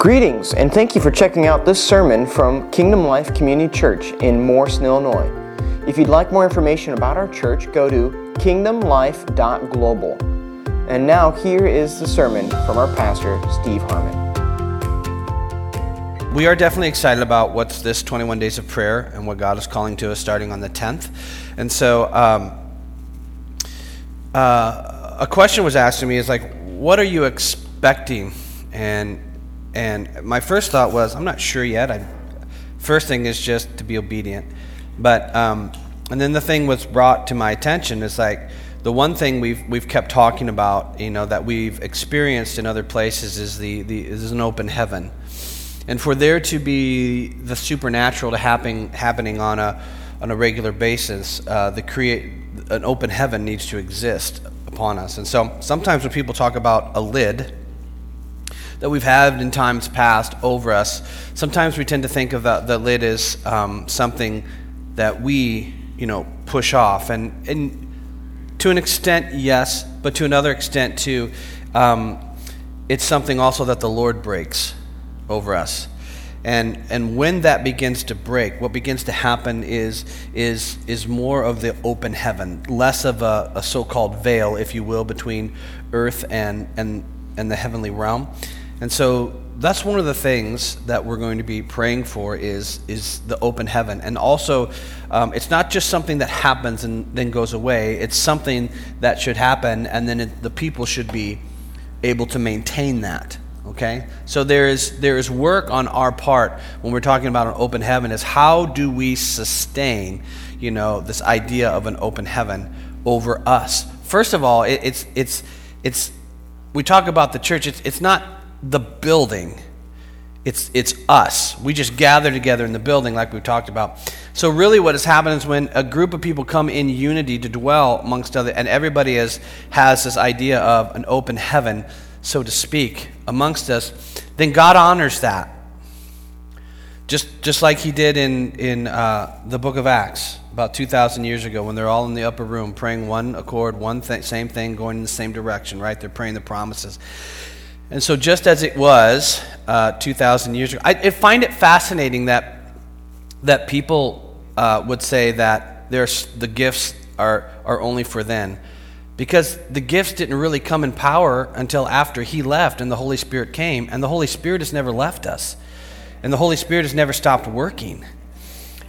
Greetings, and thank you for checking out this sermon from Kingdom Life Community Church in Morrison, Illinois. If you'd like more information about our church, go to kingdomlife.global. And now, here is the sermon from our pastor, Steve Harmon. We are definitely excited about what's this 21 days of prayer and what God is calling to us starting on the 10th. And so, um, uh, a question was asked to me is like, what are you expecting? And and my first thought was, I'm not sure yet. I, first thing is just to be obedient. But um, and then the thing was brought to my attention is like the one thing we've we've kept talking about, you know, that we've experienced in other places is the, the is an open heaven, and for there to be the supernatural to happen happening on a on a regular basis, uh, the create an open heaven needs to exist upon us. And so sometimes when people talk about a lid, that we've had in times past over us, sometimes we tend to think of the, the lid as um, something that we, you know, push off. And, and to an extent, yes, but to another extent, too, um, it's something also that the Lord breaks over us. And, and when that begins to break, what begins to happen is, is, is more of the open heaven, less of a, a so called veil, if you will, between earth and, and, and the heavenly realm. And so that's one of the things that we're going to be praying for is, is the open heaven. And also, um, it's not just something that happens and then goes away, it's something that should happen, and then it, the people should be able to maintain that. Okay? So there is, there is work on our part when we're talking about an open heaven is how do we sustain, you know, this idea of an open heaven over us? First of all, it, it's, it's, it's, we talk about the church, it's, it's not the building. It's, it's us. We just gather together in the building, like we've talked about. So, really, what has happened is when a group of people come in unity to dwell amongst other, and everybody is, has this idea of an open heaven, so to speak, amongst us, then God honors that. Just, just like He did in, in uh, the book of Acts about 2,000 years ago when they're all in the upper room praying one accord, one th- same thing, going in the same direction, right? They're praying the promises. And so, just as it was uh, 2,000 years ago, I, I, find it fascinating that, that people uh, would say that the gifts are, are only for then. Because the gifts didn't really come in power until after he left and the Holy Spirit came. And the Holy Spirit has never left us. And the Holy Spirit has never stopped working.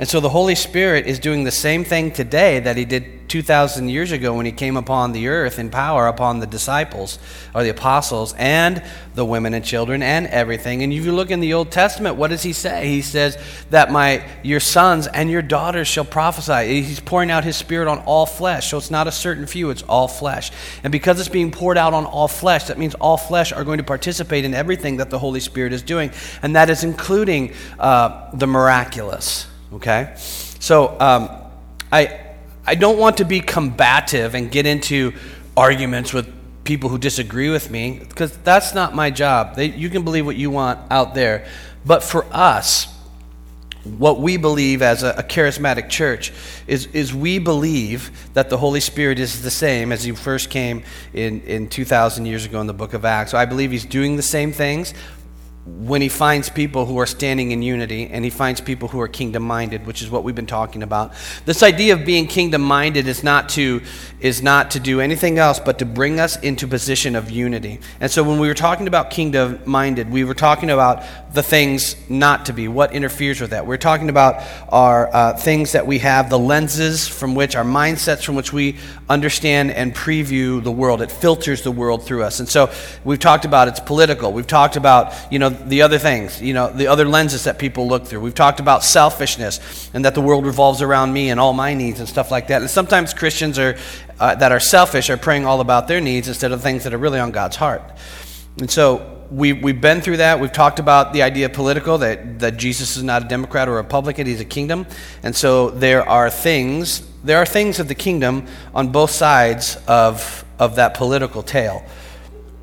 And so the Holy Spirit is doing the same thing today that he did 2,000 years ago when he came upon the earth in power upon the disciples or the apostles and the women and children and everything. And if you look in the Old Testament, what does he say? He says that my, your sons and your daughters shall prophesy. He's pouring out his spirit on all flesh. So it's not a certain few, it's all flesh. And because it's being poured out on all flesh, that means all flesh are going to participate in everything that the Holy Spirit is doing. And that is including uh, the miraculous. Okay? So um, I I don't want to be combative and get into arguments with people who disagree with me because that's not my job. They, you can believe what you want out there. But for us, what we believe as a, a, charismatic church is, is we believe that the Holy Spirit is the same as He first came in, in 2,000 years ago in the book of Acts. So I believe He's doing the same things when he finds people who are standing in unity and he finds people who are kingdom minded which is what we've been talking about this idea of being kingdom minded is not to is not to do anything else but to bring us into position of unity. And so when we were talking about kingdom minded we were talking about the things not to be. What interferes with that? We're talking about our uh, things that we have the lenses from which our mindsets from which we understand and preview the world. It filters the world through us. And so we've talked about it's political. We've talked about you know the other things, you know, the other lenses that people look through. We've talked about selfishness and that the world revolves around me and all my needs and stuff like that. And sometimes Christians are, uh, that are selfish are praying all about their needs instead of things that are really on God's heart. And so we, we've been through that. We've talked about the idea of political, that, that Jesus is not a Democrat or a Republican, he's a kingdom. And so there are things, there are things of the kingdom on both sides of, of that political tale.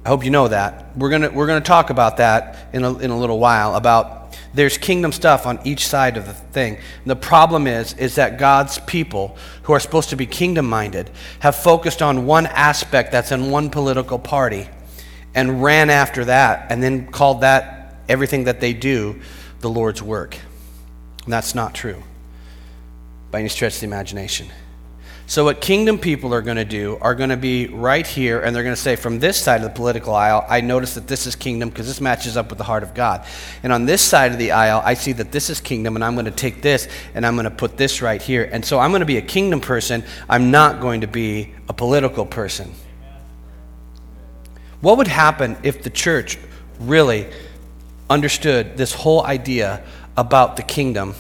I hope you know that. We're going we're gonna talk about that in a, in a little while, about there's kingdom stuff on each side of the thing. And the problem is, is that God's people, who are supposed to be kingdom minded, have focused on one aspect that's in one political party and ran after that and then called that everything that they do the Lord's work. And that's not true by any stretch of the imagination. So, what kingdom people are going to do are going to be right here, and they're going to say, from this side of the political aisle, I notice that this is kingdom because this matches up with the heart of God. And on this side of the aisle, I see that this is kingdom, and I'm going to take this and I'm going to put this right here. And so, I'm going to be a kingdom person. I'm not going to be a political person. What would happen if the church really understood this whole idea about the kingdom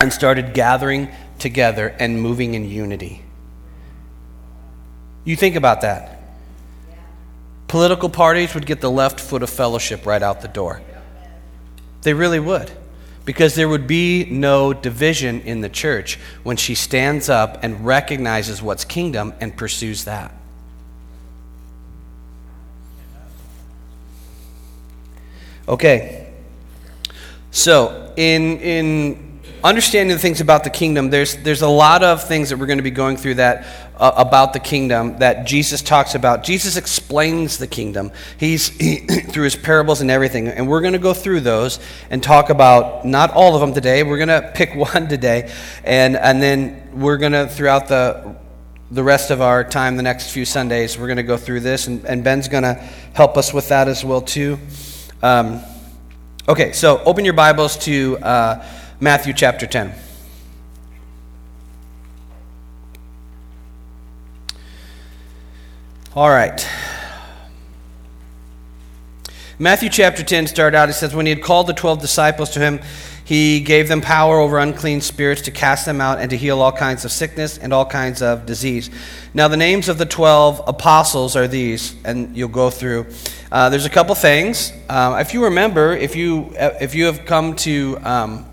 and started gathering together and moving in unity. You think about that. Political parties would get the left foot of fellowship right out the door. They really would. Because there would be no division in the church when she stands up and recognizes what's kingdom and pursues that. Okay. So, in, in understanding the things about the kingdom, there's, there's a lot of things that we're going to be going through that uh, about the kingdom that Jesus talks about. Jesus explains the kingdom. He's he, through his parables and everything, and we're going to go through those and talk about not all of them today. We're going to pick one today, and and then we're going to throughout the the rest of our time, the next few Sundays, we're going to go through this, and, and Ben's going to help us with that as well too. Um, okay, so open your Bibles to. Uh, Matthew chapter 10. All right. Matthew chapter 10 started out, it says, When he had called the 12 disciples to him, he gave them power over unclean spirits to cast them out and to heal all kinds of sickness and all kinds of disease. Now, the names of the 12 apostles are these, and you'll go through. Uh, there's a couple things. Uh, if you remember, if you, if you have come to um,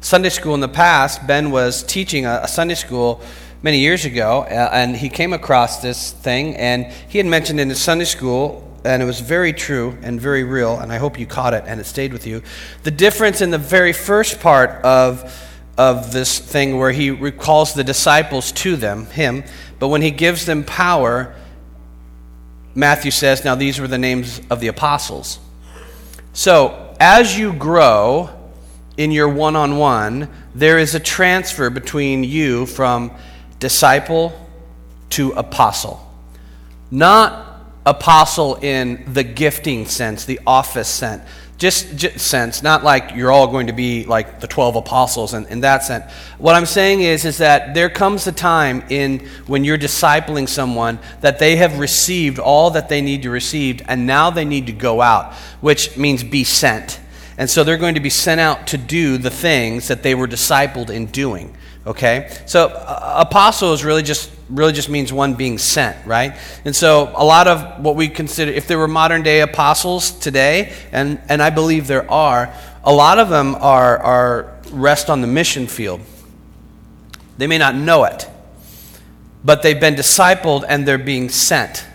Sunday school in the past, Ben was teaching a, a Sunday school many years ago, uh, and he came across this thing, and he had mentioned in his Sunday school, and it was very true and very real, and I hope you caught it and it stayed with you. The difference in the very first part of, of this thing where he recalls the disciples to them, him, but when he gives them power, Matthew says, Now these were the names of the apostles. So, as you grow, in your one on one, there is a transfer between you from disciple to apostle. Not apostle in the gifting sense, the office sense. Just, just, sense, not like you're all going to be like the 12 apostles in, in that sense. What I'm saying is, is that there comes a time in when you're discipling someone that they have received all that they need to receive, and now they need to go out, which means be sent. And so they're going to be sent out to do the things that they were discipled in doing. Okay? So uh, apostle is really just really just means one being sent, right? And so a lot of what we consider if there were modern day apostles today, and, and I believe there are, a lot of them are, are rest on the mission field. They may not know it, but they've been discipled and they're being sent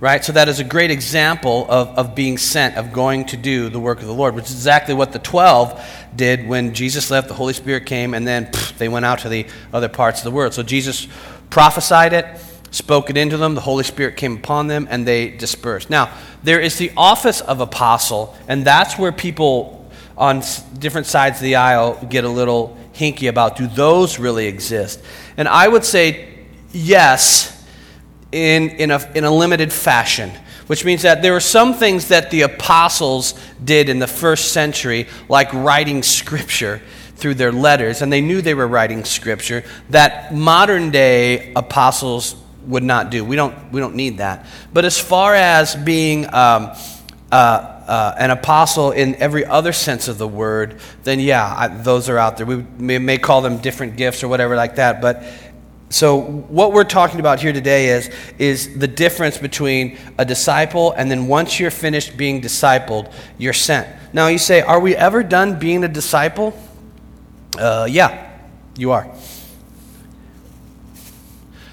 right? So that is a great example of, of being sent, of going to do the work of the Lord, which is exactly what the 12 did when Jesus left, the Holy Spirit came, and then pff, they went out to the other parts of the world. So Jesus prophesied it, spoke it into them, the Holy Spirit came upon them, and they dispersed. Now, there is the office of apostle, and that's where people on different sides of the aisle get a little hinky about do those really exist? And I would say yes in, in, a, in a limited fashion, which means that there were some things that the apostles did in the first century, like writing scripture through their letters, and they knew they were writing scripture, that modern day apostles would not do. We don't, we don't need that. But as far as being um, uh, uh, an apostle in every other sense of the word, then yeah, I, those are out there. We may, may call them different gifts or whatever like that, but so, what we're talking about here today is, is the difference between a disciple and then once you're finished being discipled, you're sent. Now, you say, Are we ever done being a disciple? Uh, yeah, you are.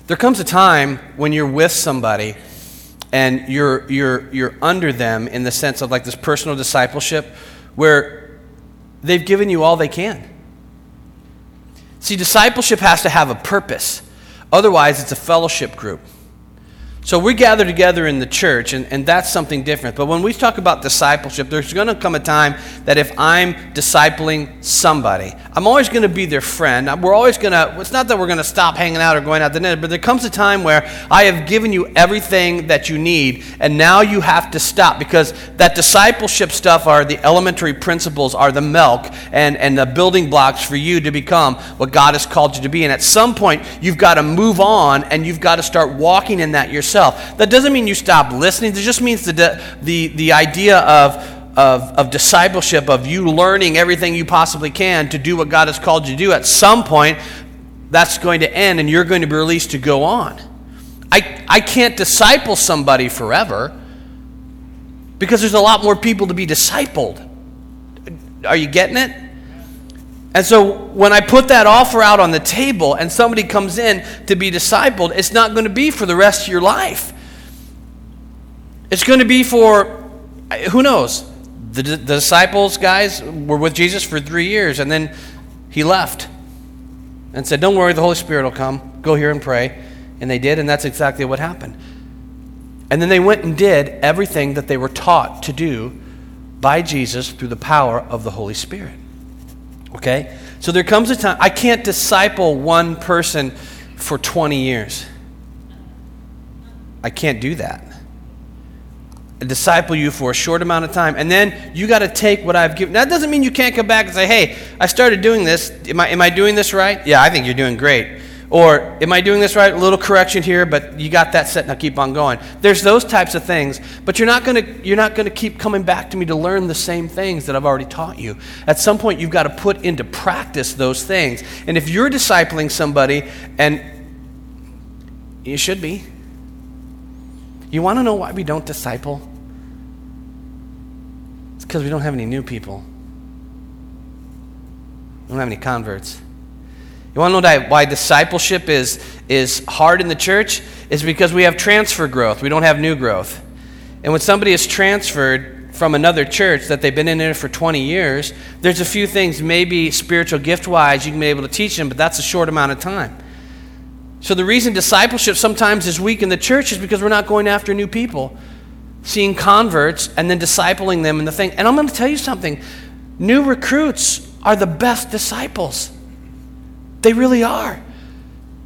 There comes a time when you're with somebody and you're, you're, you're under them in the sense of like this personal discipleship where they've given you all they can. See, discipleship has to have a purpose. Otherwise, it's a fellowship group. So we gather together in the church, and, and that's something different. But when we talk about discipleship, there's going to come a time that if I'm discipling somebody, I'm always going to be their friend. We're always going to, it's not that we're going to stop hanging out or going out to dinner, but there comes a time where I have given you everything that you need, and now you have to stop because that discipleship stuff are the elementary principles, are the milk and, and the building blocks for you to become what God has called you to be. And at some point, you've got to move on and you've got to start walking in that yourself yourself. That doesn't mean you stop listening. It just means the, the, the idea of, of, of discipleship, of you learning everything you possibly can to do what God has called you to do. At some point, that's going to end and you're going to be released to go on. I, I can't disciple somebody forever because there's a lot more people to be discipled. Are you getting it? And so when I put that offer out on the table and somebody comes in to be discipled, it's not going to be for the rest of your life. It's going to be for, who knows? The, the disciples, guys, were with Jesus for three years and then he left and said, Don't worry, the Holy Spirit will come. Go here and pray. And they did, and that's exactly what happened. And then they went and did everything that they were taught to do by Jesus through the power of the Holy Spirit. Okay? So there comes a time, I can't disciple one person for 20 years. I can't do that. I disciple you for a short amount of time, and then you got to take what I've given. That doesn't mean you can't come back and say, hey, I started doing this. Am I, am I doing this right? Yeah, I think you're doing great. Or, am I doing this right? A little correction here, but you got that set, now keep on going. There's those types of things, but you're not going to you're not going to keep coming back to me to learn the same things that I've already taught you. At some point, you've got to put into practice those things. And if you're discipling somebody, and you should be, you want to know why we don't disciple? It's because we don't have any new people. We don't have any converts. You want to know why discipleship is, is hard in the church? Is because we have transfer growth. We don't have new growth. And when somebody is transferred from another church that they've been in there for 20 years, there's a few things, maybe spiritual gift wise, you can be able to teach them, but that's a short amount of time. So the reason discipleship sometimes is weak in the church is because we're not going after new people, seeing converts and then discipling them in the thing. And I'm going to tell you something new recruits are the best disciples. They really are.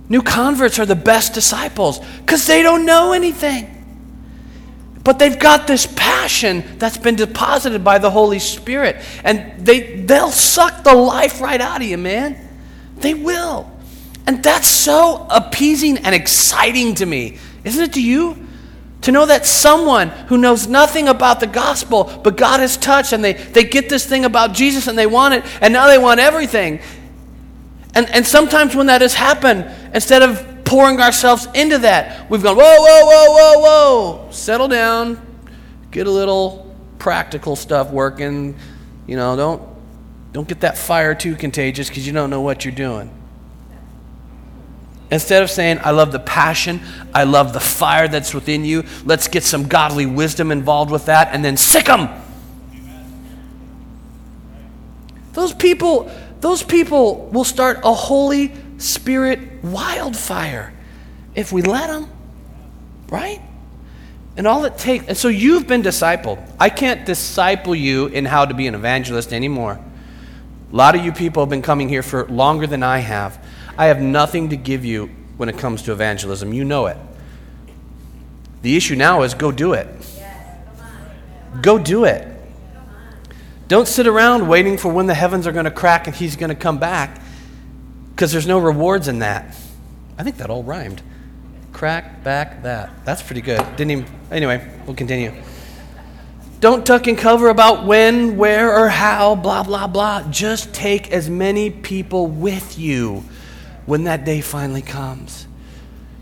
New converts are the best disciples because they don't know anything. But they've got this passion that's been deposited by the Holy Spirit. And they, they'll suck the life right out of you, man. They will. And that's so appeasing and exciting to me. Isn't it to you? To know that someone who knows nothing about the gospel, but God has touched and they, they get this thing about Jesus and they want it, and now they want everything. And, and sometimes when that has happened, instead of pouring ourselves into that, we've gone, whoa, whoa, whoa, whoa, whoa, settle down, get a little practical stuff working. You know, don't, don't get that fire too contagious because you don't know what you're doing. Instead of saying, I love the passion, I love the fire that's within you, let's get some godly wisdom involved with that, and then sic them. Those people, those people will start a Holy Spirit wildfire if we let them, right? And all it takes, and so you've been discipled. I can't disciple you in how to be an evangelist anymore. A lot of you people have been coming here for longer than I have. I have nothing to give you when it comes to evangelism. You know it. The issue now is go do it. Go do it. Don't sit around waiting for when the heavens are going to crack and he's going to come back because there's no rewards in that. I think that all rhymed. Crack, back, that. That's pretty good. Didn't even. Anyway, we'll continue. Don't tuck and cover about when, where, or how, blah, blah, blah. Just take as many people with you when that day finally comes.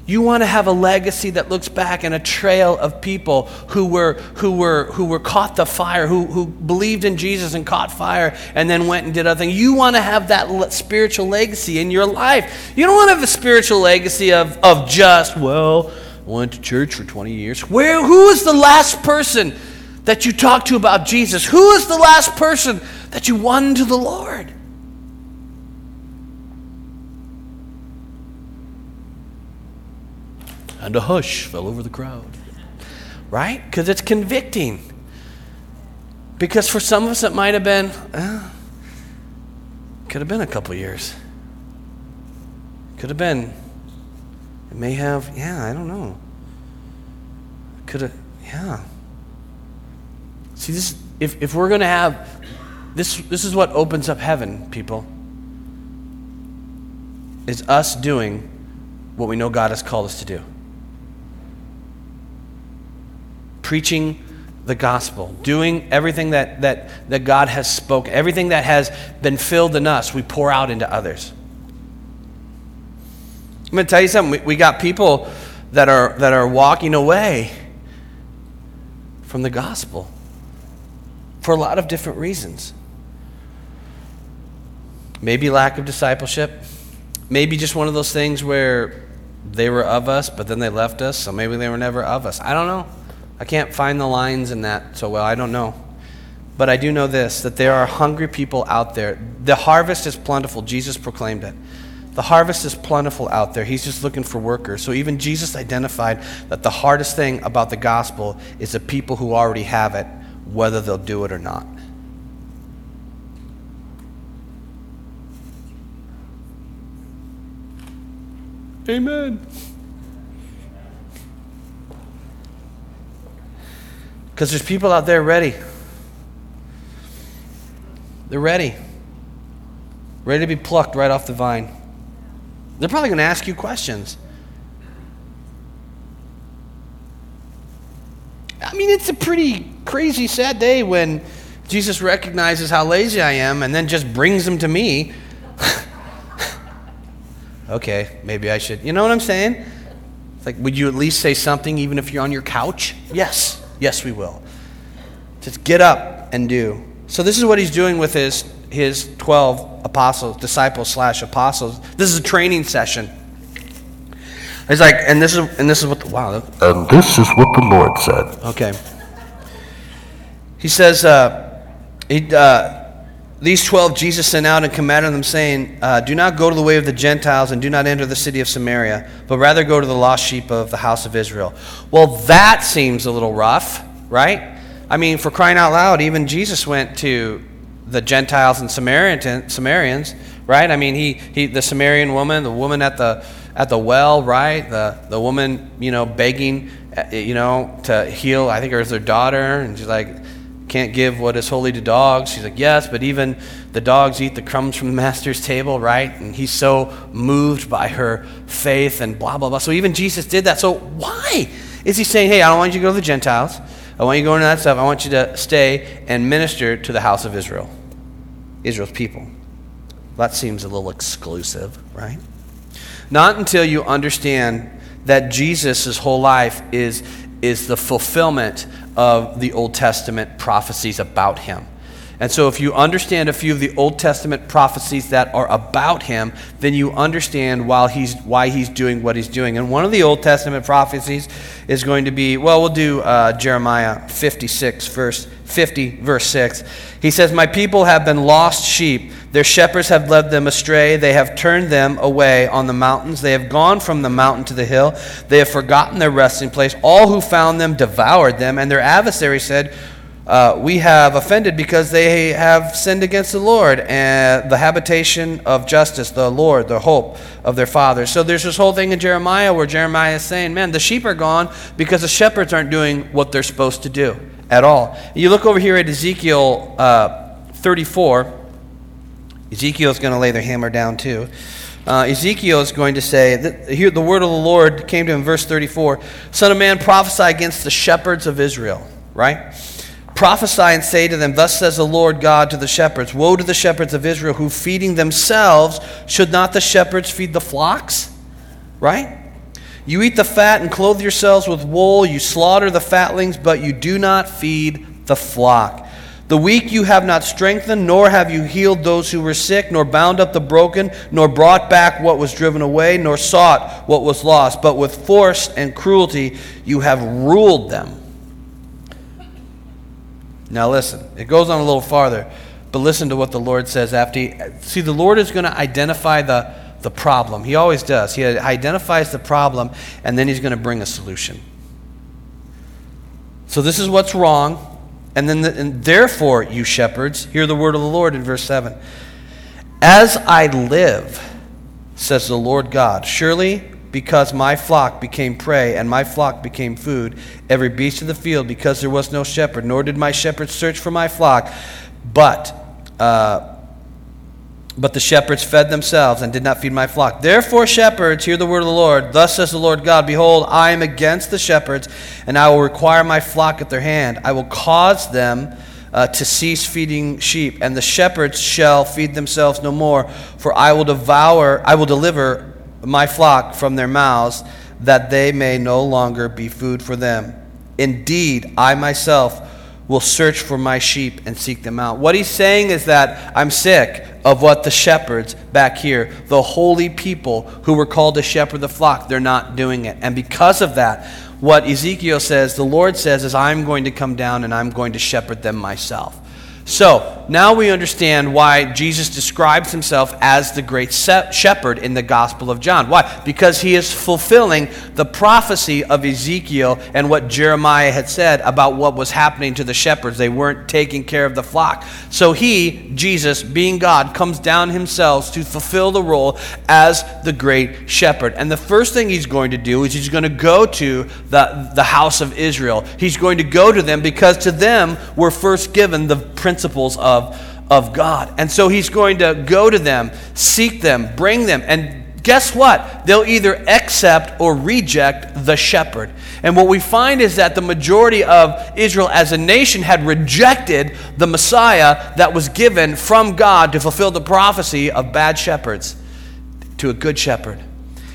You want to have a legacy that looks back and a trail of people who were, who were, who were caught the fire, who, who believed in Jesus and caught fire and then went and did other things. You want to have that spiritual legacy in your life. You don't want to have a spiritual legacy of, of just, well, I went to church for 20 years. Where, who is the last person that you talked to about Jesus? Who is the last person that you won to the Lord? And a hush fell over the crowd. Right? Because it's convicting. Because for some of us, it might have been, could have been a couple years. Could have been. It may have, yeah, I don't know. Could have, yeah. See, this, if, if we're going to have, this, this is what opens up heaven, people. Is us doing what we know God has called us to do. Preaching the gospel, doing everything that, that, that God has spoken, everything that has been filled in us, we pour out into others. I'm going to tell you something. We, we got people that are, that are walking away from the gospel for a lot of different reasons. Maybe lack of discipleship. Maybe just one of those things where they were of us, but then they left us, so maybe they were never of us. I don't know. I can't find the lines in that so well. I don't know. But I do know this that there are hungry people out there. The harvest is plentiful. Jesus proclaimed it. The harvest is plentiful out there. He's just looking for workers. So even Jesus identified that the hardest thing about the gospel is the people who already have it, whether they'll do it or not. Amen. Because there's people out there ready. They're ready. Ready to be plucked right off the vine. They're probably going to ask you questions. I mean, it's a pretty crazy, sad day when Jesus recognizes how lazy I am and then just brings them to me. okay, maybe I should. You know what I'm saying? It's like, would you at least say something even if you're on your couch? Yes, yes, we will. Just get up and do. So, this is what he's doing with his, his 12 apostles, disciples slash apostles. This is a training session. He's like, and this is and this is what the, wow. And this is what the Lord said. Okay. He says, uh, he, uh, these twelve Jesus sent out and commanded them, saying, uh, "Do not go to the way of the Gentiles, and do not enter the city of Samaria, but rather go to the lost sheep of the house of Israel." Well, that seems a little rough, right? I mean, for crying out loud, even Jesus went to the Gentiles and Samaritan, Samaritans, right? I mean, he, he the Samaritan woman, the woman at the at the well, right? The the woman, you know, begging, uh, you know, to heal. I think it was their daughter, and she's like, can't give what is holy to dogs. She's like, yes, but even the dogs eat the crumbs from the master's table, right? And he's so moved by her faith and blah blah blah. So even Jesus did that. So why is he saying, hey, I don't want you to go to the Gentiles. I want you to go into that stuff. I want you to stay and minister to the house of Israel, Israel's people. That seems a little exclusive, right? Not until you understand that Jesus' whole life is, is the fulfillment of the Old Testament prophecies about him. And so, if you understand a few of the Old Testament prophecies that are about him, then you understand why he's, why he's doing what he's doing. And one of the Old Testament prophecies is going to be well, we'll do uh, Jeremiah 56, verse 50, verse 6. He says, My people have been lost sheep. Their shepherds have led them astray. They have turned them away on the mountains. They have gone from the mountain to the hill. They have forgotten their resting place. All who found them devoured them, and their adversary said, uh, we have offended because they have sinned against the Lord and the habitation of justice, the Lord, the hope of their fathers. So there's this whole thing in Jeremiah where Jeremiah is saying, man, the sheep are gone because the shepherds aren't doing what they're supposed to do at all. You look over here at Ezekiel uh, 34. Ezekiel's going to lay their hammer down too. Uh, Ezekiel is going to say, here the word of the Lord came to him, verse 34 Son of man, prophesy against the shepherds of Israel, right? Prophesy and say to them, Thus says the Lord God to the shepherds Woe to the shepherds of Israel who, feeding themselves, should not the shepherds feed the flocks? Right? You eat the fat and clothe yourselves with wool. You slaughter the fatlings, but you do not feed the flock. The weak you have not strengthened, nor have you healed those who were sick, nor bound up the broken, nor brought back what was driven away, nor sought what was lost. But with force and cruelty you have ruled them. Now listen, it goes on a little farther, but listen to what the Lord says after. He, see, the Lord is going to identify the, the problem. He always does. He identifies the problem, and then he's going to bring a solution. So this is what's wrong. And then, the, and therefore, you shepherds, hear the word of the Lord in verse 7. As I live, says the Lord God, surely because my flock became prey and my flock became food, every beast of the field, because there was no shepherd, nor did my shepherds search for my flock, but. Uh, but the shepherds fed themselves and did not feed my flock. Therefore, shepherds, hear the word of the Lord. Thus says the Lord God Behold, I am against the shepherds, and I will require my flock at their hand. I will cause them uh, to cease feeding sheep, and the shepherds shall feed themselves no more. For I will devour, I will deliver my flock from their mouths, that they may no longer be food for them. Indeed, I myself will search for my sheep and seek them out. What he's saying is that I'm sick of what the shepherds back here, the holy people who were called to shepherd the flock, they're not doing it. And because of that, what Ezekiel says, the Lord says, is I'm going to come down and I'm going to shepherd them myself. So now we understand why Jesus describes himself as the great shepherd in the Gospel of John. Why? Because he is fulfilling the prophecy of Ezekiel and what Jeremiah had said about what was happening to the shepherds. They weren't taking care of the flock. So he, Jesus, being God, comes down himself to fulfill the role as the great shepherd. And the first thing he's going to do is he's going to go to the, the house of Israel. He's going to go to them because to them were first given the principles principles of, of God. And so he's going to go to them, seek them, bring them, and guess what? They'll either accept or reject the shepherd. And what we find is that the majority of Israel as a nation had rejected the Messiah that was given from God to fulfill the prophecy of bad shepherds to a good shepherd.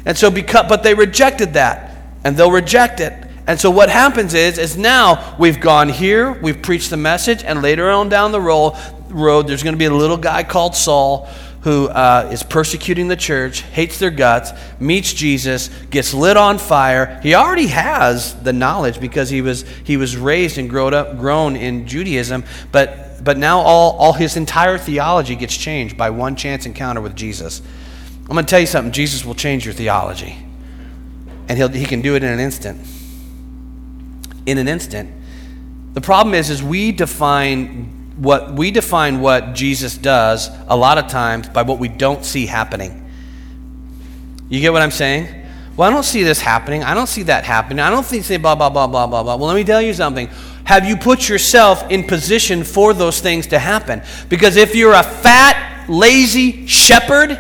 And so because but they rejected that and they'll reject it and so what happens is, is now we've gone here, we've preached the message, and later on down the road, road there's going to be a little guy called Saul who uh, is persecuting the church, hates their guts, meets Jesus, gets lit on fire. He already has the knowledge because he was he was raised and grown up, grown in Judaism, but but now all, all his entire theology gets changed by one chance encounter with Jesus. I'm going to tell you something. Jesus will change your theology, and he'll, he can do it in an instant in an instant. The problem is, is we define what we define what Jesus does a lot of times by what we don't see happening. You get what I'm saying? Well, I don't see this happening. I don't see that happening. I don't think say blah blah blah blah blah blah. Well, let me tell you something. Have you put yourself in position for those things to happen? Because if you're a fat, lazy shepherd,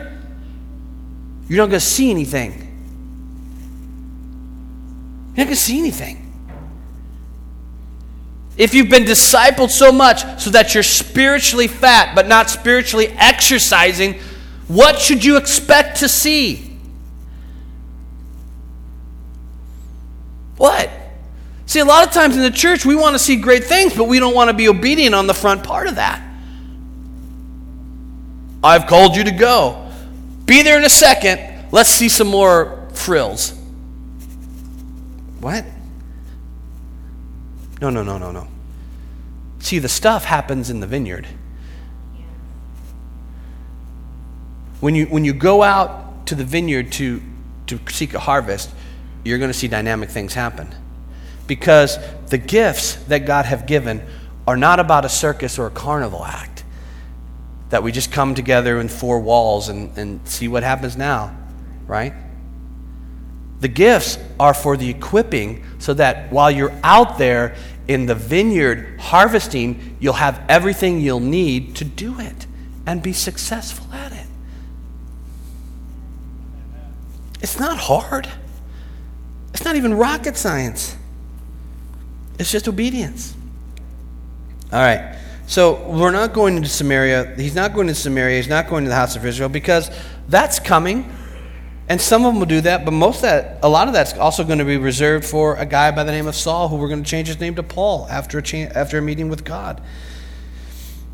you're not going to see anything. You're not going to see anything. If you've been discipled so much so that you're spiritually fat but not spiritually exercising, what should you expect to see? What? See, a lot of times in the church, we want to see great things, but we don't want to be obedient on the front part of that. I've called you to go. Be there in a second. Let's see some more frills. What? No, no, no, no, no. See, the stuff happens in the vineyard. When you, when you go out to the vineyard to, to seek a harvest, you're going to see dynamic things happen. Because the gifts that God have given are not about a circus or a carnival act that we just come together in four walls and, and see what happens now, right? The gifts are for the equipping so that while you're out there in the vineyard harvesting, you'll have everything you'll need to do it and be successful at it. It's not hard, it's not even rocket science, it's just obedience. All right. So we're not going into Samaria. He's not going to Samaria. He's not going to the house of Israel because that's coming. And some of them will do that, but most that, a lot of that's also going to be reserved for a guy by the name of Saul, who we're going to change his name to Paul after a, cha- after a meeting with God.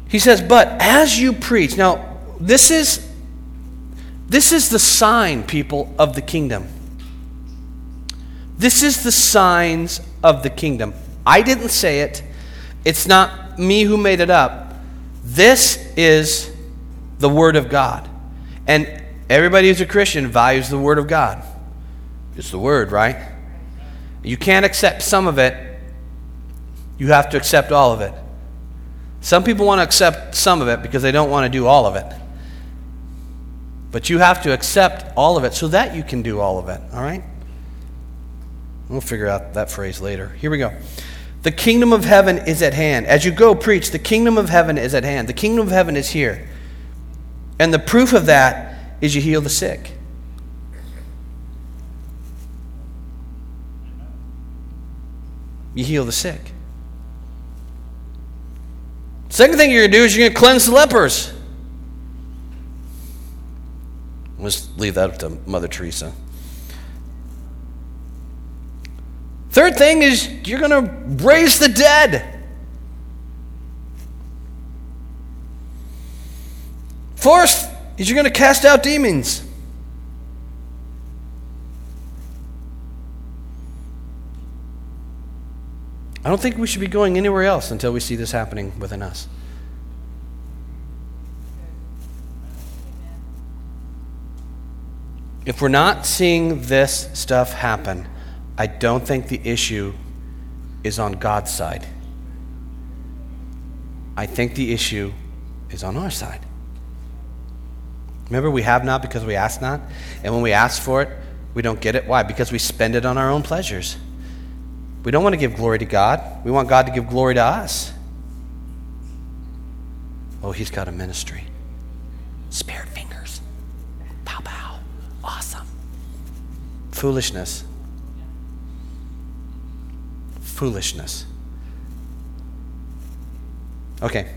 He says, But as you preach, now this is this is the sign, people, of the kingdom. This is the signs of the kingdom. I didn't say it. It's not me who made it up. This is the word of God. And Everybody who's a Christian values the Word of God. It's the Word, right? You can't accept some of it, you have to accept all of it. Some people want to accept some of it because they don't want to do all of it. But you have to accept all of it so that you can do all of it, all right? We'll figure out that phrase later. Here we go. The kingdom of heaven is at hand. As you go preach, the kingdom of heaven is at hand. The kingdom of heaven is here. And the proof of that is you heal the sick. You heal the sick. Second thing you're going to do is you're going to cleanse the lepers. Let's leave that up to Mother Teresa. Third thing is you're going to raise the dead. Fourth is you're going to cast out demons. I don't think we should be going anywhere else until we see this happening within us. If we're not seeing this stuff happen, I don't think the issue is on God's side. I think the issue is on our side. Remember, we have not because we ask not. And when we ask for it, we don't get it. Why? Because we spend it on our own pleasures. We don't want to give glory to God, we want God to give glory to us. Oh, he's got a ministry. Spirit fingers. Pow, pow. Awesome. Foolishness. Foolishness. Okay.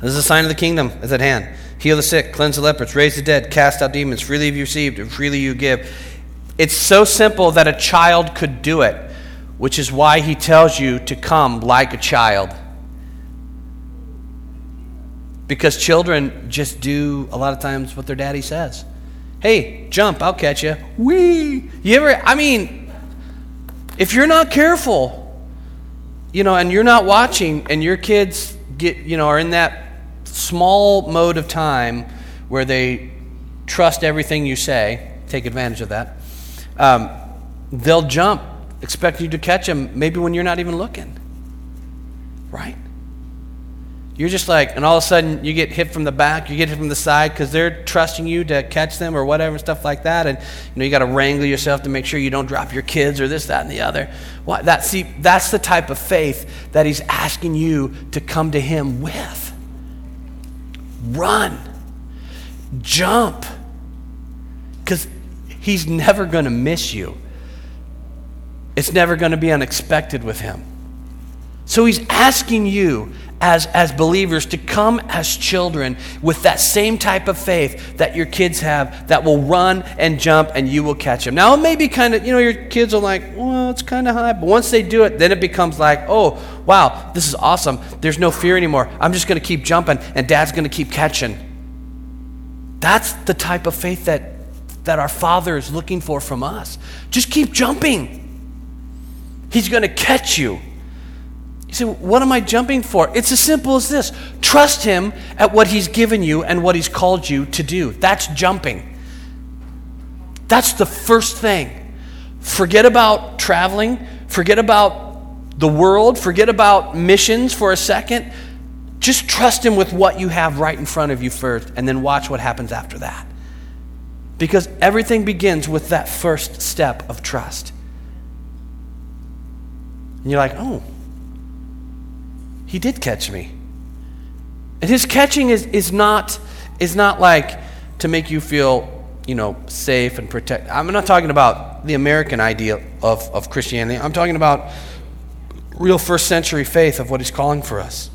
This is a sign of the kingdom is at hand. Heal the sick, cleanse the lepers, raise the dead, cast out demons. Freely you received, and freely you give. It's so simple that a child could do it, which is why he tells you to come like a child. Because children just do a lot of times what their daddy says. Hey, jump, I'll catch you. Wee. You ever, I mean, if you're not careful, you know, and you're not watching, and your kids get, you know, are in that small mode of time where they trust everything you say, take advantage of that, um, they'll jump, expect you to catch them, maybe when you're not even looking. Right? You're just like, and all of a sudden you get hit from the back, you get hit from the side because they're trusting you to catch them or whatever, stuff like that. And you know, you got to wrangle yourself to make sure you don't drop your kids or this, that, and the other. What, that, see, that's the type of faith that he's asking you to come to him with. Run, jump, because he's never going to miss you. It's never going to be unexpected with him. So he's asking you as, as believers to come as children with that same type of faith that your kids have that will run and jump and you will catch them. Now, it may be kind of, you know, your kids are like, well, it's kind of high. But once they do it, then it becomes like, oh, wow, this is awesome. There's no fear anymore. I'm just going to keep jumping and dad's going to keep catching. That's the type of faith that, that our Father is looking for from us. Just keep jumping. He's going to catch you. You say, What am I jumping for? It's as simple as this trust Him at what He's given you and what He's called you to do. That's jumping. That's the first thing. Forget about traveling, forget about the world, forget about missions for a second. Just trust Him with what you have right in front of you first, and then watch what happens after that. Because everything begins with that first step of trust. And you're like, oh, he did catch me. And his catching is, is, not, is not like to make you feel, you know, safe and protect. I'm not talking about the American idea of, of Christianity. I'm talking about real first century faith of what he's calling for us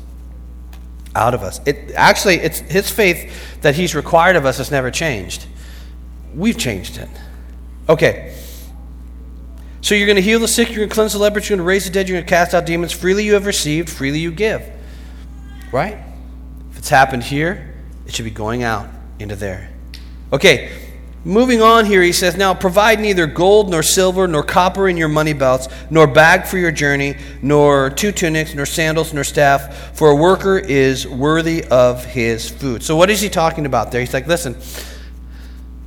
out of us. It actually it's his faith that he's required of us has never changed. We've changed it. Okay. So you're going to heal the sick, you're going to cleanse the lepers, you're going to raise the dead, you're going to cast out demons. Freely you have received, freely you give. Right? If it's happened here, it should be going out into there. Okay, moving on here, he says, Now provide neither gold, nor silver, nor copper in your money belts, nor bag for your journey, nor two tunics, nor sandals, nor staff, for a worker is worthy of his food. So what is he talking about there? He's like, Listen,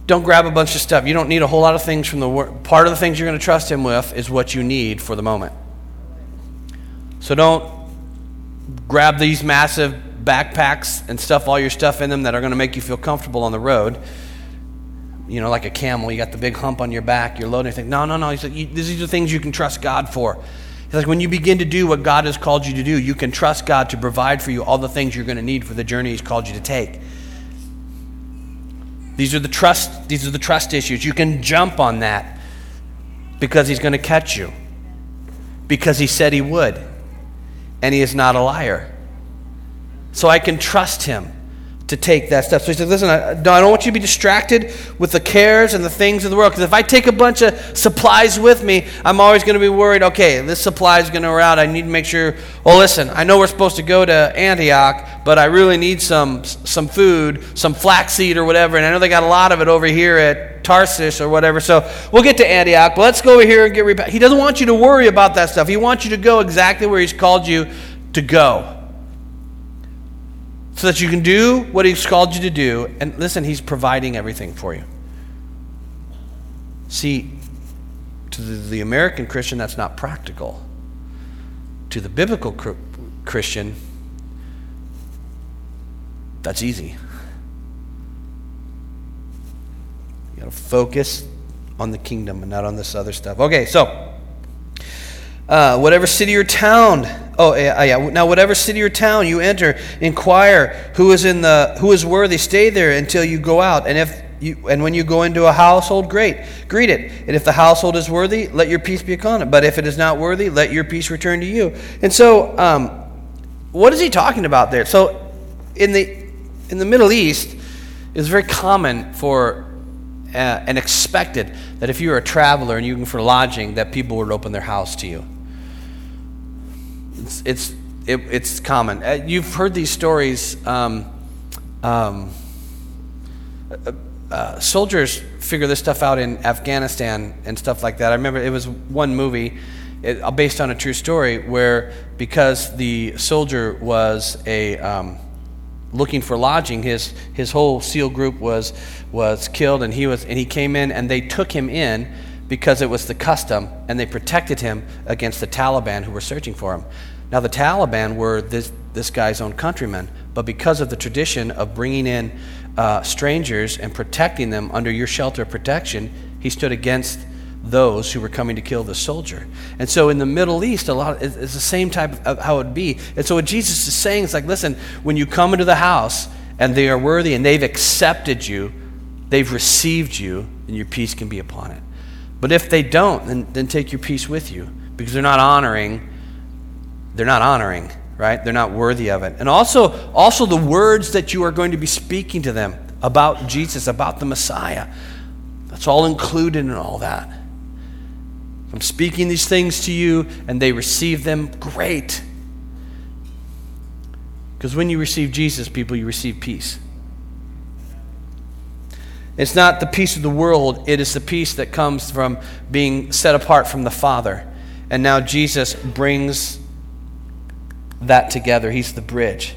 don't grab a bunch of stuff. You don't need a whole lot of things from the word. Part of the things you're going to trust Him with is what you need for the moment. So don't grab these massive backpacks and stuff all your stuff in them that are going to make you feel comfortable on the road. You know, like a camel, you got the big hump on your back, you're loading everything. No, no, no. He's like, these are things you can trust God for. He's like, when you begin to do what God has called you to do, you can trust God to provide for you all the things you're going to need for the journey He's called you to take. These are the trust, these are the trust issues. You can jump on that because He's going to catch you. Because He said He would. And He is not a liar. So I can trust Him to take that step. So he said, Listen, I, I don't want you to be distracted with the cares and the things of the world. Because if I take a bunch of supplies with me, I'm always going to be worried, okay, this supply is going to run out. I need to make sure, well, listen, I know we're supposed to go to Antioch, but I really need some, some food, some flaxseed or whatever. And I know they got a lot of it over here at Tarsus or whatever. So we'll get to Antioch, but let's go over here and get repacked. He doesn't want you to worry about that stuff. He wants you to go exactly where he's called you to go so that you can do what He's called you to do. And listen, He's providing everything for you. See, to the, American Christian, that's not practical. To the biblical Christian, that's easy. You got to focus on the kingdom and not on this other stuff. Okay, so uh, whatever city or town Oh, yeah, yeah. Now, whatever city or town you enter, inquire who is in the who is worthy. Stay there until you go out. And if you, and when you go into a household, great, greet it. And if the household is worthy, let your peace be upon it. But if it is not worthy, let your peace return to you. And so, um, what is he talking about there? So, in the in the Middle East, it's very common for uh, and expected that if you're a traveler and you're looking for lodging, that people would open their house to you. It's, it's, it, it's common. Uh, you've heard these stories. Um, um, uh, uh, soldiers figure this stuff out in Afghanistan and stuff like that. I remember it was one movie it, uh, based on a true story where because the soldier was a um, looking for lodging, his his whole SEAL group was was killed, and he was and he came in and they took him in because it was the custom, and they protected him against the Taliban who were searching for him. Now, the Taliban were this, this guy's own countrymen, but because of the tradition of bringing in uh, strangers and protecting them under your shelter of protection, he stood against those who were coming to kill the soldier. And so in the Middle East, a lot it's the same type of how it would be. And so what Jesus is saying is like, listen, when you come into the house and they are worthy and they've accepted you, they've received you, and your peace can be upon it. But if they don't, then, then take your peace with you because they're not honoring, they're not honoring, right? They're not worthy of it. And also, also the words that you are going to be speaking to them about Jesus, about the Messiah. That's all included in all that. I'm speaking these things to you and they receive them, great. Because when you receive Jesus, people, you receive peace. It's not the peace of the world, it is the peace that comes from being set apart from the Father. And now Jesus brings that together. He's the bridge.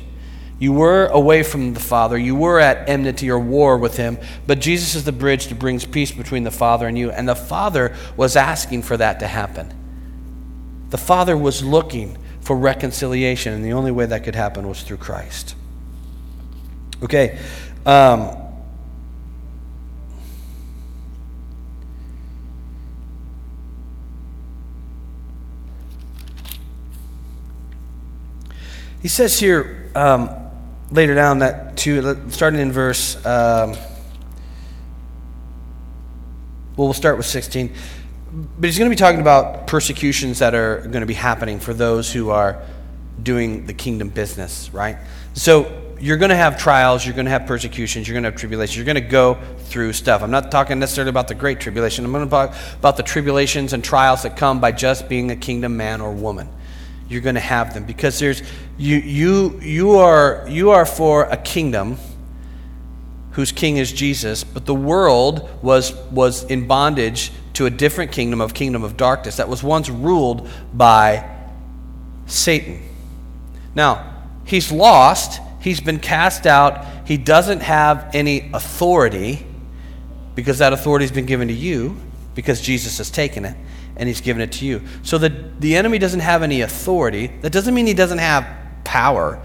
You were away from the Father, you were at enmity or war with Him, but Jesus is the bridge that brings peace between the Father and you. And the Father was asking for that to happen. The Father was looking for reconciliation, and the only way that could happen was through Christ. Okay. Um, He says here um, later down that to starting in verse. Um, well, we'll start with 16. But he's going to be talking about persecutions that are going to be happening for those who are doing the kingdom business, right? So you're going to have trials, you're going to have persecutions, you're going to have tribulations, you're going to go through stuff. I'm not talking necessarily about the great tribulation. I'm going to talk about the tribulations and trials that come by just being a kingdom man or woman you're going to have them. Because there's you you you are you are for a kingdom whose king is Jesus, but the world was was in bondage to a different kingdom of kingdom of darkness that was once ruled by Satan. Now, he's lost, he's been cast out, he doesn't have any authority because that authority has been given to you because Jesus has taken it and he's given it to you. So the, the enemy doesn't have any authority. That doesn't mean he doesn't have power.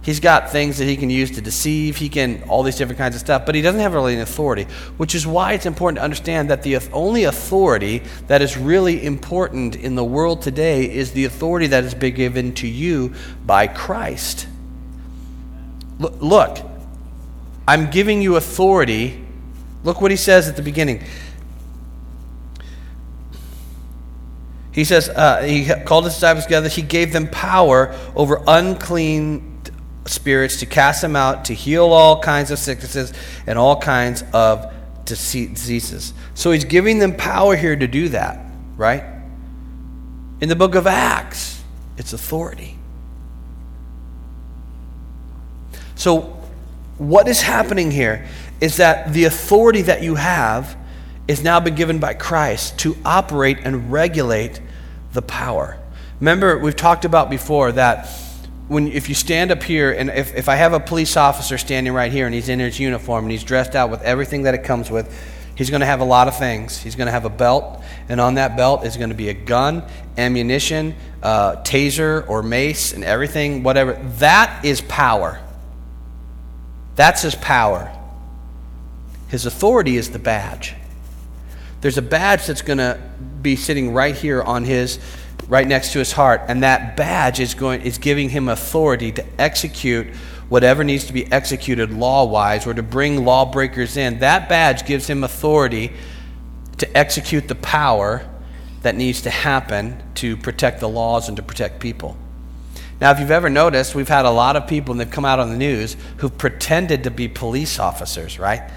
He's got things that he can use to deceive. He can, all these different kinds of stuff, but he doesn't have really an authority, which is why it's important to understand that the only authority that is really important in the world today is the authority that has been given to you by Christ. Look, I'm giving you authority. Look what he says at the beginning. He says, uh, He called his disciples together. He gave them power over unclean spirits to cast them out, to heal all kinds of sicknesses and all kinds of diseases. So he's giving them power here to do that, right? In the book of Acts, it's authority. So, what is happening here is that the authority that you have is now been given by Christ to operate and regulate the power. Remember, we've talked about before that when if you stand up here and if, if I have a police officer standing right here and he's in his uniform and he's dressed out with everything that it comes with, he's going to have a lot of things. He's going to have a belt, and on that belt is going to be a gun, ammunition, uh, taser or mace, and everything, whatever. That is power. That's his power. His authority is the badge. There's a badge that's going to be sitting right here on his right next to his heart, and that badge is going is giving him authority to execute whatever needs to be executed law-wise or to bring lawbreakers in. That badge gives him authority to execute the power that needs to happen to protect the laws and to protect people. Now, if you've ever noticed, we've had a lot of people, and they've come out on the news, who've pretended to be police officers, right?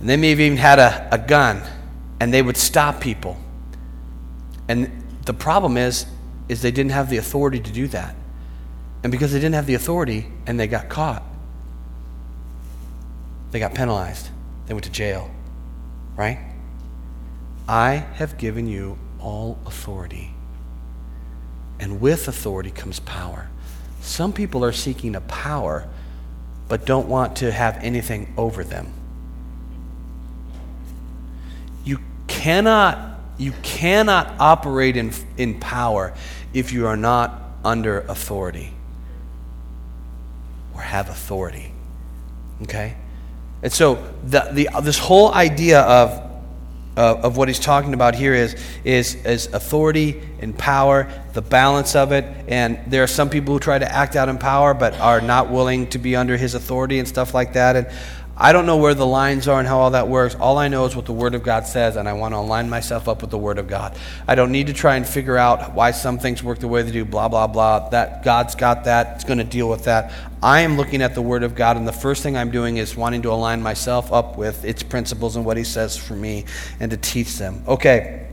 And they may have even had a, a gun, and they would stop people. And the problem is, is they didn't have the authority to do that. And because they didn't have the authority and they got caught, they got penalized. They went to jail. Right? I have given you all authority. And with authority comes power. Some people are seeking a power, but don't want to have anything over them. You cannot you cannot operate in, in power if you are not under authority or have authority. Okay? And so the, the, this whole idea of, uh, of what he's talking about here is, is, is authority and power, the balance of it. And there are some people who try to act out in power but are not willing to be under his authority and stuff like that. And I don't know where the lines are and how all that works. All I know is what the Word of God says, and I want to align myself up with the Word of God. I don't need to try and figure out why some things work the way they do, blah, blah, blah. That God's got that. It's going to deal with that. I am looking at the Word of God, and the first thing I'm doing is wanting to align myself up with its principles and what He says for me and to teach them. Okay.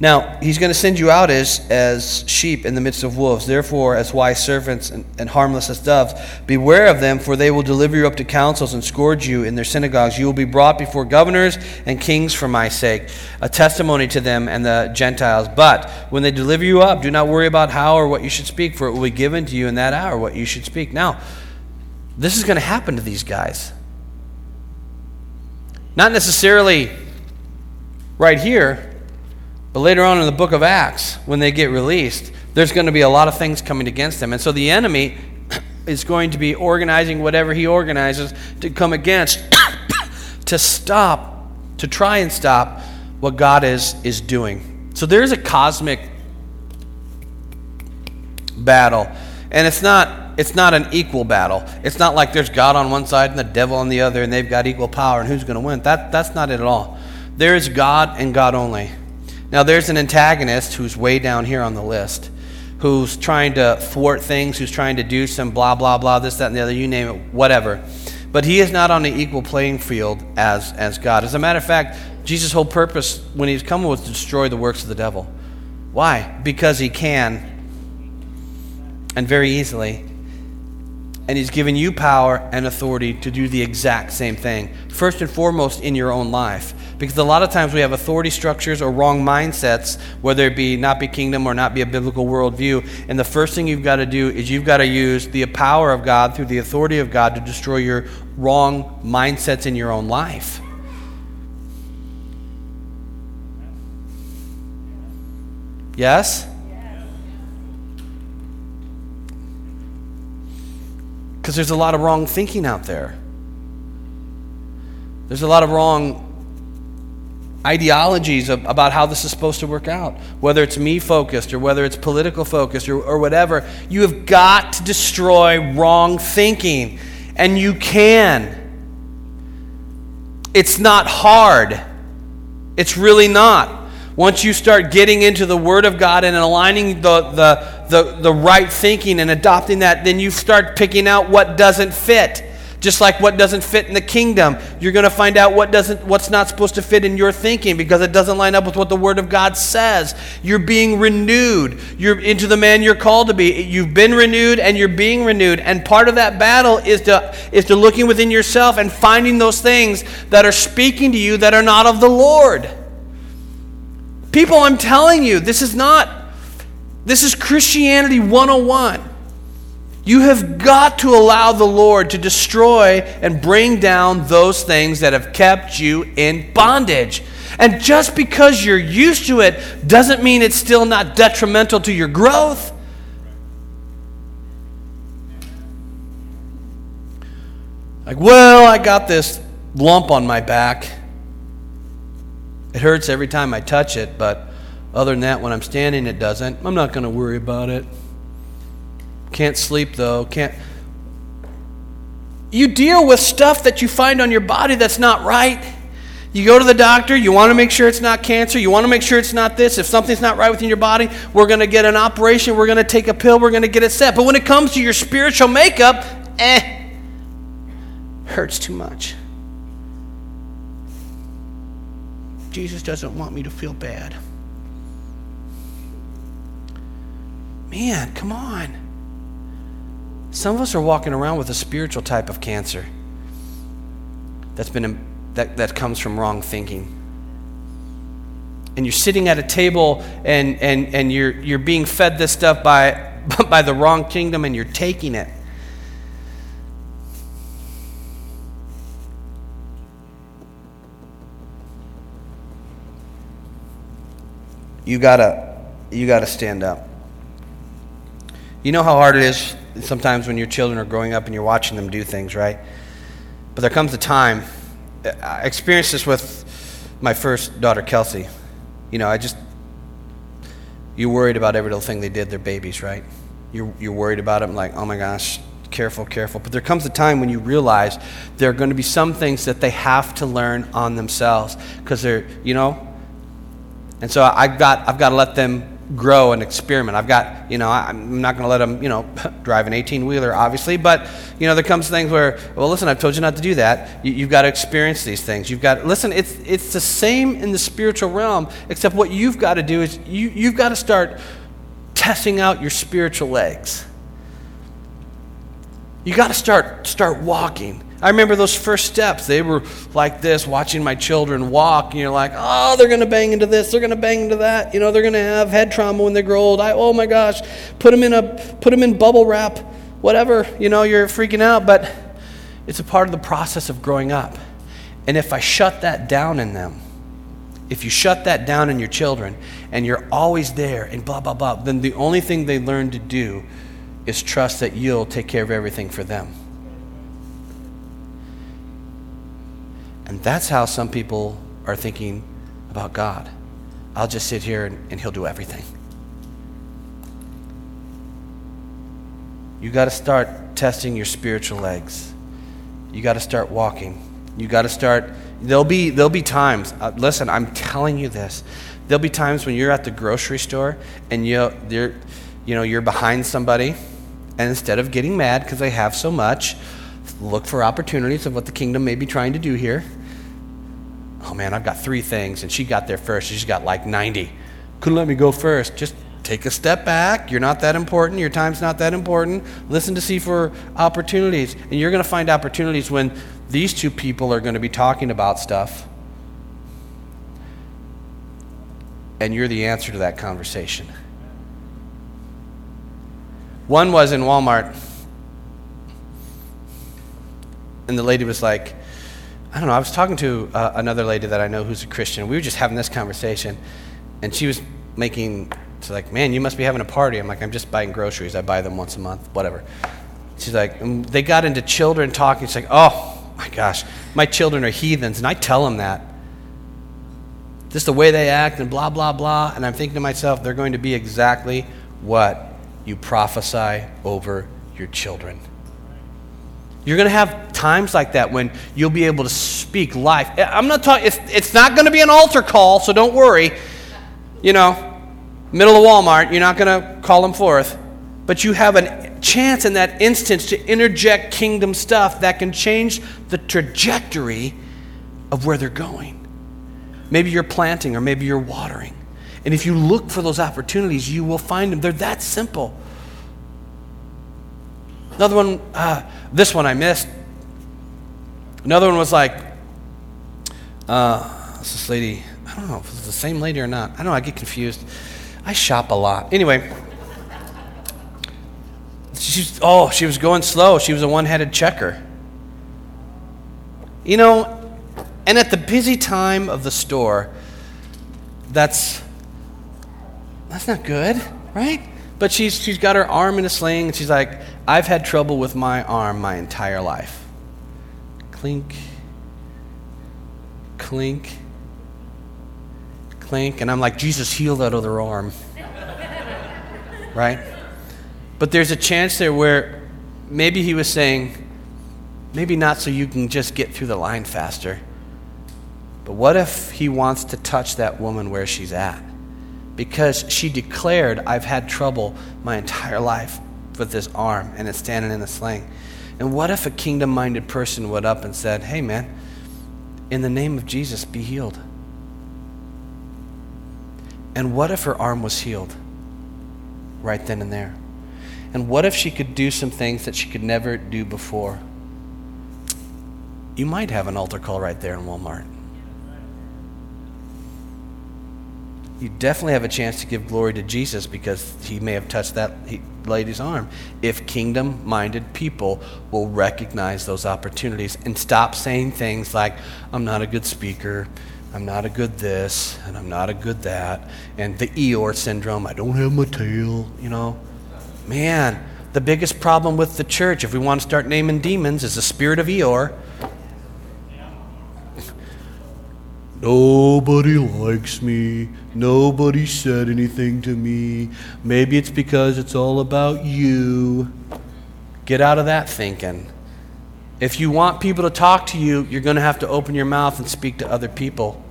Now, he's going to send you out as, as sheep in the midst of wolves. Therefore, as wise servants and, and, harmless as doves, beware of them, for they will deliver you up to councils and scourge you in their synagogues. You will be brought before governors and kings for my sake, a testimony to them and the Gentiles. But when they deliver you up, do not worry about how or what you should speak, for it will be given to you in that hour what you should speak. Now, this is going to happen to these guys. Not necessarily right here but later on in the book of Acts, when they get released, there's going to be a lot of things coming against them. And so the enemy is going to be organizing whatever he organizes to come against, to stop, to try and stop what God is, is doing. So there's a cosmic battle. And it's not, it's not an equal battle. It's not like there's God on one side and the devil on the other and they've got equal power and who's going to win. That, that's not it at all. There is God and God only. Now, there's an antagonist who's way down here on the list, who's trying to thwart things, who's trying to do some blah, blah, blah, this, that, and the other, you name it, whatever. But he is not on an equal playing field as, as God. As a matter of fact, Jesus' whole purpose when he's coming was to destroy the works of the devil. Why? Because he can, and very easily. And he's given you power and authority to do the exact same thing. First and foremost, in your own life. Because a lot of times we have authority structures or wrong mindsets, whether it be not be kingdom or not be a biblical worldview. And the first thing you've got to do is you've got to use the power of God through the authority of God to destroy your wrong mindsets in your own life. Yes? Because there's a lot of wrong thinking out there. There's a lot of wrong ideologies of, about how this is supposed to work out, whether it's me focused or whether it's political focused or, or whatever. You have got to destroy wrong thinking, and you can. It's not hard. It's really not. Once you start getting into the Word of God and aligning the, the, the, the right thinking and adopting that, then you start picking out what doesn't fit. Just like what doesn't fit in the kingdom, you're going to find out what doesn't, what's not supposed to fit in your thinking because it doesn't line up with what the Word of God says. You're being renewed. You're into the man you're called to be. You've been renewed and you're being renewed. And part of that battle is to, is to looking within yourself and finding those things that are speaking to you that are not of the Lord. People, I'm telling you, this is not, this is Christianity 101. You have got to allow the Lord to destroy and bring down those things that have kept you in bondage. And just because you're used to it doesn't mean it's still not detrimental to your growth. Like, well, I got this lump on my back. It hurts every time I touch it, but other than that, when I'm standing, it doesn't. I'm not going to worry about it. Can't sleep though. Can't. You deal with stuff that you find on your body that's not right. You go to the doctor, you want to make sure it's not cancer, you want to make sure it's not this. If something's not right within your body, we're going to get an operation, we're going to take a pill, we're going to get it set. But when it comes to your spiritual makeup, eh, hurts too much. Jesus doesn't want me to feel bad. Man, come on. Some of us are walking around with a spiritual type of cancer that's been that, that comes from wrong thinking. And you're sitting at a table and, and, and you're, you're being fed this stuff by, by the wrong kingdom and you're taking it. You gotta, you gotta stand up. You know how hard it is sometimes when your children are growing up and you're watching them do things, right? But there comes a time, I experienced this with my first daughter, Kelsey. You know, I just, you're worried about every little thing they did, they're babies, right? You're, you're worried about them, like, oh my gosh, careful, careful. But there comes a time when you realize there are going to be some things that they have to learn on themselves because they're, you know, and so I've got, I've got to let them grow and experiment. I've got, you know, I'm not going to let them, you know, drive an 18 wheeler, obviously, but, you know, there comes things where, well, listen, I've told you not to do that. You, have got to experience these things. You've got, listen, it's, it's the same in the spiritual realm, except what you've got to do is you, you've got to start testing out your spiritual legs. You got to start, start walking. I remember those first steps. They were like this, watching my children walk, and you're like, oh, they're going to bang into this, they're going to bang into that. You know, they're going to have head trauma when they grow old. I, oh my gosh, put them in a, put them in bubble wrap, whatever. You know, you're freaking out, but it's a part of the process of growing up. And if I shut that down in them, if you shut that down in your children, and you're always there, and blah blah blah, then the only thing they learn to do is trust that you'll take care of everything for them. And that's how some people are thinking about God. I'll just sit here and, and He'll do everything. You got to start testing your spiritual legs. You got to start walking. You got to start. There'll be there'll be times. Uh, listen, I'm telling you this. There'll be times when you're at the grocery store and you you're you know you're behind somebody, and instead of getting mad because they have so much, look for opportunities of what the kingdom may be trying to do here oh man, I've got three things, and she got there first. She's got like 90. Couldn't let me go first. Just take a step back. You're not that important. Your time's not that important. Listen to see for opportunities. And you're going to find opportunities when these two people are going to be talking about stuff. And you're the answer to that conversation. One was in Walmart, and the lady was like, I don't know, I was talking to uh, another lady that I know who's a Christian. We were just having this conversation, and she was making She's like, man, you must be having a party. I'm like, I'm just buying groceries. I buy them once a month, whatever. She's like, they got into children talking. She's like, oh my gosh, my children are heathens. And I tell them that. Just the way they act and blah, blah, blah. And I'm thinking to myself, they're going to be exactly what you prophesy over your children. You're going to have times like that when you'll be able to speak life. I'm not talking, it's, it's not going to be an altar call, so don't worry. You know, middle of Walmart, you're not going to call them forth. But you have a chance in that instance to interject kingdom stuff that can change the trajectory of where they're going. Maybe you're planting or maybe you're watering. And if you look for those opportunities, you will find them. They're that simple. Another one, uh, this one I missed. Another one was like, uh, this lady, I don't know if it's the same lady or not. I don't know, I get confused. I shop a lot. Anyway, she's, oh, she was going slow. She was a one headed checker. You know, and at the busy time of the store, that's that's not good, right? But she's she's got her arm in a sling and she's like, I've had trouble with my arm my entire life. Clink, clink, clink. And I'm like, Jesus, heal that other arm. right? But there's a chance there where maybe he was saying, maybe not so you can just get through the line faster. But what if he wants to touch that woman where she's at? Because she declared, I've had trouble my entire life with this arm and it's standing in a sling. And what if a kingdom minded person went up and said, Hey, man, in the name of Jesus, be healed? And what if her arm was healed right then and there? And what if she could do some things that she could never do before? You might have an altar call right there in Walmart. you definitely have a chance to give glory to Jesus because he may have touched that lady's arm. If kingdom minded people will recognize those opportunities and stop saying things like, I'm not a good speaker, I'm not a good this, and I'm not a good that, and the Eeyore syndrome, I don't have my tail, you know. Man, the biggest problem with the church, if we want to start naming demons, is the spirit of Eeyore. Nobody likes me. Nobody said anything to me. Maybe it's because it's all about you. Get out of that thinking. If you want people to talk to you, you're going to have to open your mouth and speak to other people.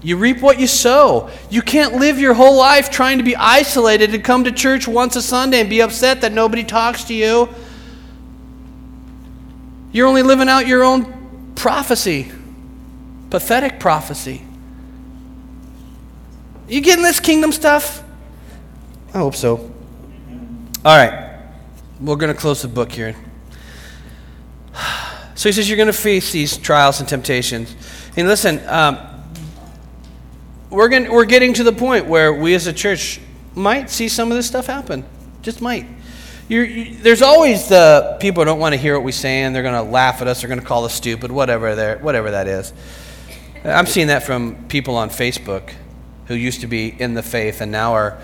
You reap what you sow. You can't live your whole life trying to be isolated and come to church once a Sunday and be upset that nobody talks to you. You're only living out your own prophecy pathetic prophecy. You getting this kingdom stuff? I hope so. All right. We're going to close the book here. So he says you're going to face these trials and temptations. And listen, um, we're, going, we're getting to the point where we as a church might see some of this stuff happen. Just might. You, there's always the people who don't want to hear what we say and they're going to laugh at us, they're going to call us stupid, whatever, whatever that is. I'm seeing that from people on Facebook who used to be in the faith and now are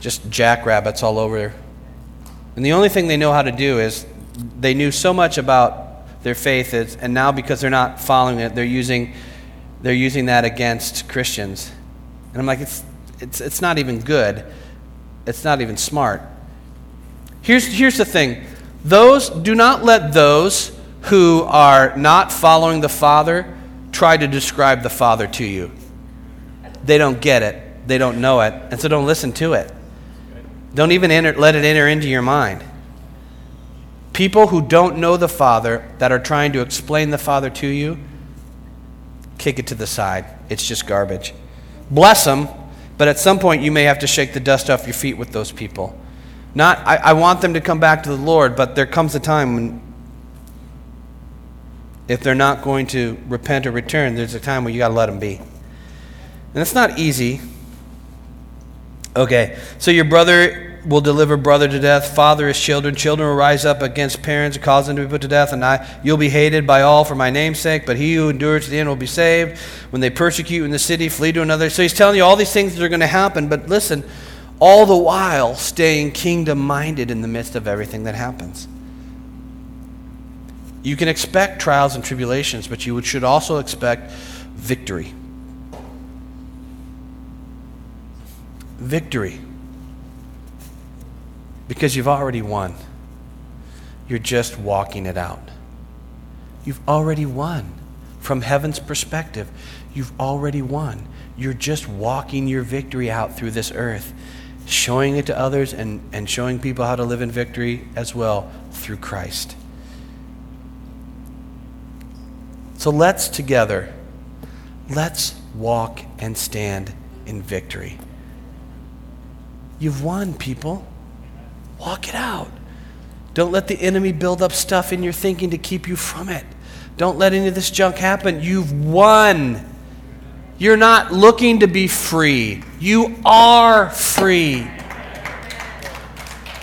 just jackrabbits all over. And the only thing they know how to do is they knew so much about their faith, is, and now because they're not following it, they're using, they're using that against Christians. And I'm like, it's, it's, it's not even good. It's not even smart. Here's, here's the thing those, do not let those who are not following the Father try to describe the Father to you. They don't get it, they don't know it, and so don't listen to it. Don't even enter, let it enter into your mind. People who don't know the Father, that are trying to explain the Father to you, kick it to the side. It's just garbage. Bless them, but at some point you may have to shake the dust off your feet with those people. Not, I, I want them to come back to the Lord, but there comes a time when if they're not going to repent or return, there's a time where you got to let them be. And it's not easy. Okay, so your brother will deliver brother to death, father his children, children will rise up against parents and cause them to be put to death, and I, you'll be hated by all for my name's sake, but he who endures to the end will be saved. When they persecute you in the city, flee to another. So he's telling you all these things that are going to happen, but listen, all the while staying kingdom minded in the midst of everything that happens. You can expect trials and tribulations, but you should also expect victory. Victory. Because you've already won. You're just walking it out. You've already won. From heaven's perspective, you've already won. You're just walking your victory out through this earth, showing it to others and, and showing people how to live in victory as well through Christ. So let's together, let's walk and stand in victory. You've won, people. Walk it out. Don't let the enemy build up stuff in your thinking to keep you from it. Don't let any of this junk happen. You've won. You're not looking to be free. You are free.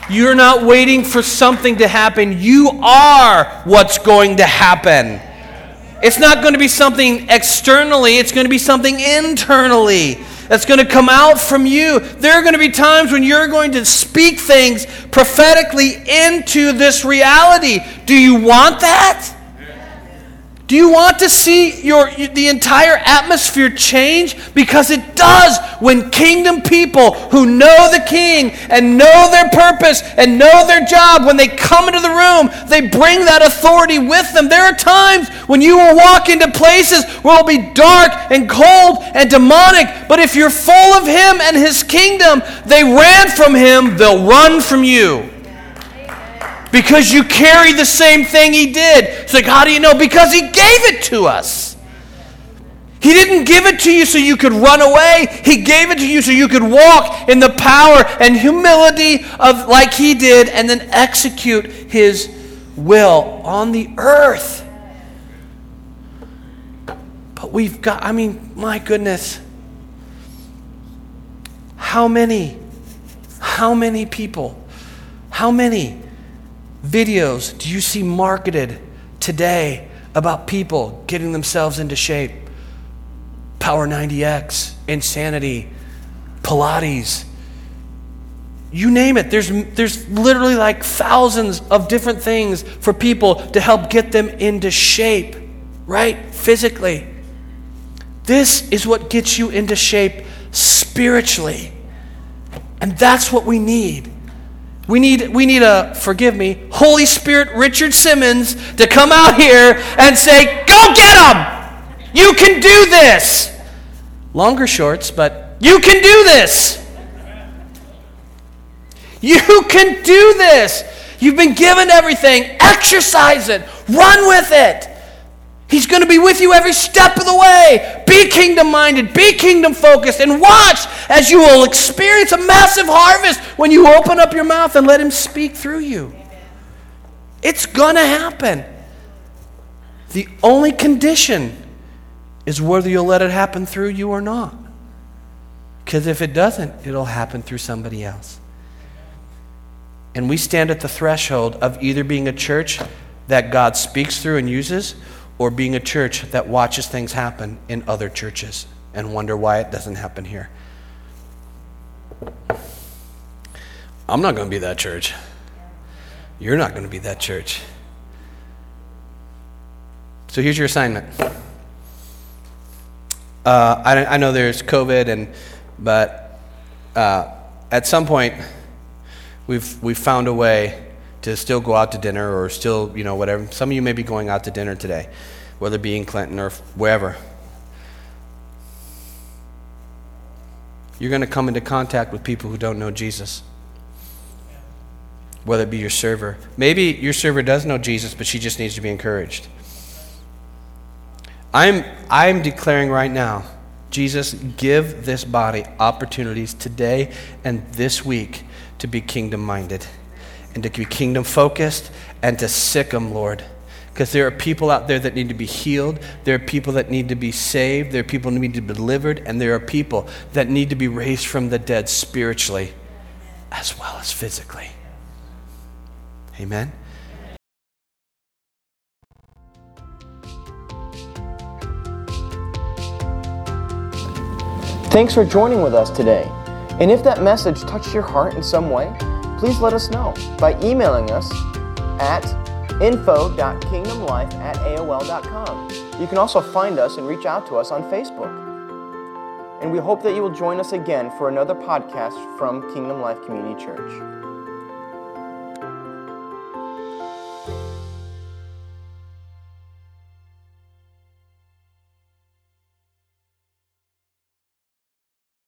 You're not waiting for something to happen. You are what's going to happen. It's not going to be something externally, it's going to be something internally that's going to come out from you. There are going to be times when you're going to speak things prophetically into this reality. Do you want that? Do you want to see your, the entire atmosphere change? Because it does when kingdom people who know the king and know their purpose and know their job, when they come into the room, they bring that authority with them. There are times when you will walk into places where it'll be dark and cold and demonic, but if you're full of him and his kingdom, they ran from him, they'll run from you because you carry the same thing he did. It's like, how do you know? Because he gave it to us. He didn't give it to you so you could run away. He gave it to you so you could walk in the power and humility of like he did and then execute his will on the earth. But we've got I mean, my goodness. How many how many people? How many videos do you see marketed today about people getting themselves into shape? Power 90X, Insanity, Pilates. You name it. There's, there's literally like thousands of different things for people to help get them into shape, right? Physically. This is what gets you into shape spiritually. And that's what we need. We need, we need a, forgive me, Holy Spirit Richard Simmons to come out here and say, Go get them! You can do this! Longer shorts, but you can do this! You can do this! You've been given everything. Exercise it. Run with it. He's going to be with you every step of the way. Be kingdom minded, be kingdom focused, and watch as you will experience a massive harvest when you open up your mouth and let Him speak through you. It's going to happen. The only condition is whether you'll let it happen through you or not. Because if it doesn't, it'll happen through somebody else. And we stand at the threshold of either being a church that God speaks through and uses or being a church that watches things happen in other churches and wonder why it doesn't happen here. I'm not going to be that church. You're not going to be that church. So here's your assignment. Uh, I, I, know there's COVID, and but uh, at some point we've we've found a way to still go out to dinner or still, you know, whatever. Some of you may be going out to dinner today, whether it be in Clinton or wherever. You're going to come into contact with people who don't know Jesus, whether it be your server. Maybe your server does know Jesus, but she just needs to be encouraged. I'm, I'm declaring right now Jesus, give this body opportunities today and this week to be kingdom minded and to be kingdom focused and to sic them, Lord. Because there are people out there that need to be healed. There are people that need to be saved. There are people that need to be delivered. And there are people that need to be raised from the dead spiritually as well as physically. Amen. Thanks for joining with us today. And if that message touched your heart in some way, please let us know by emailing us at info.kingdomlife at AOL.com. You can also find us and reach out to us on Facebook. And we hope that you will join us again for another podcast from Kingdom Life Community Church.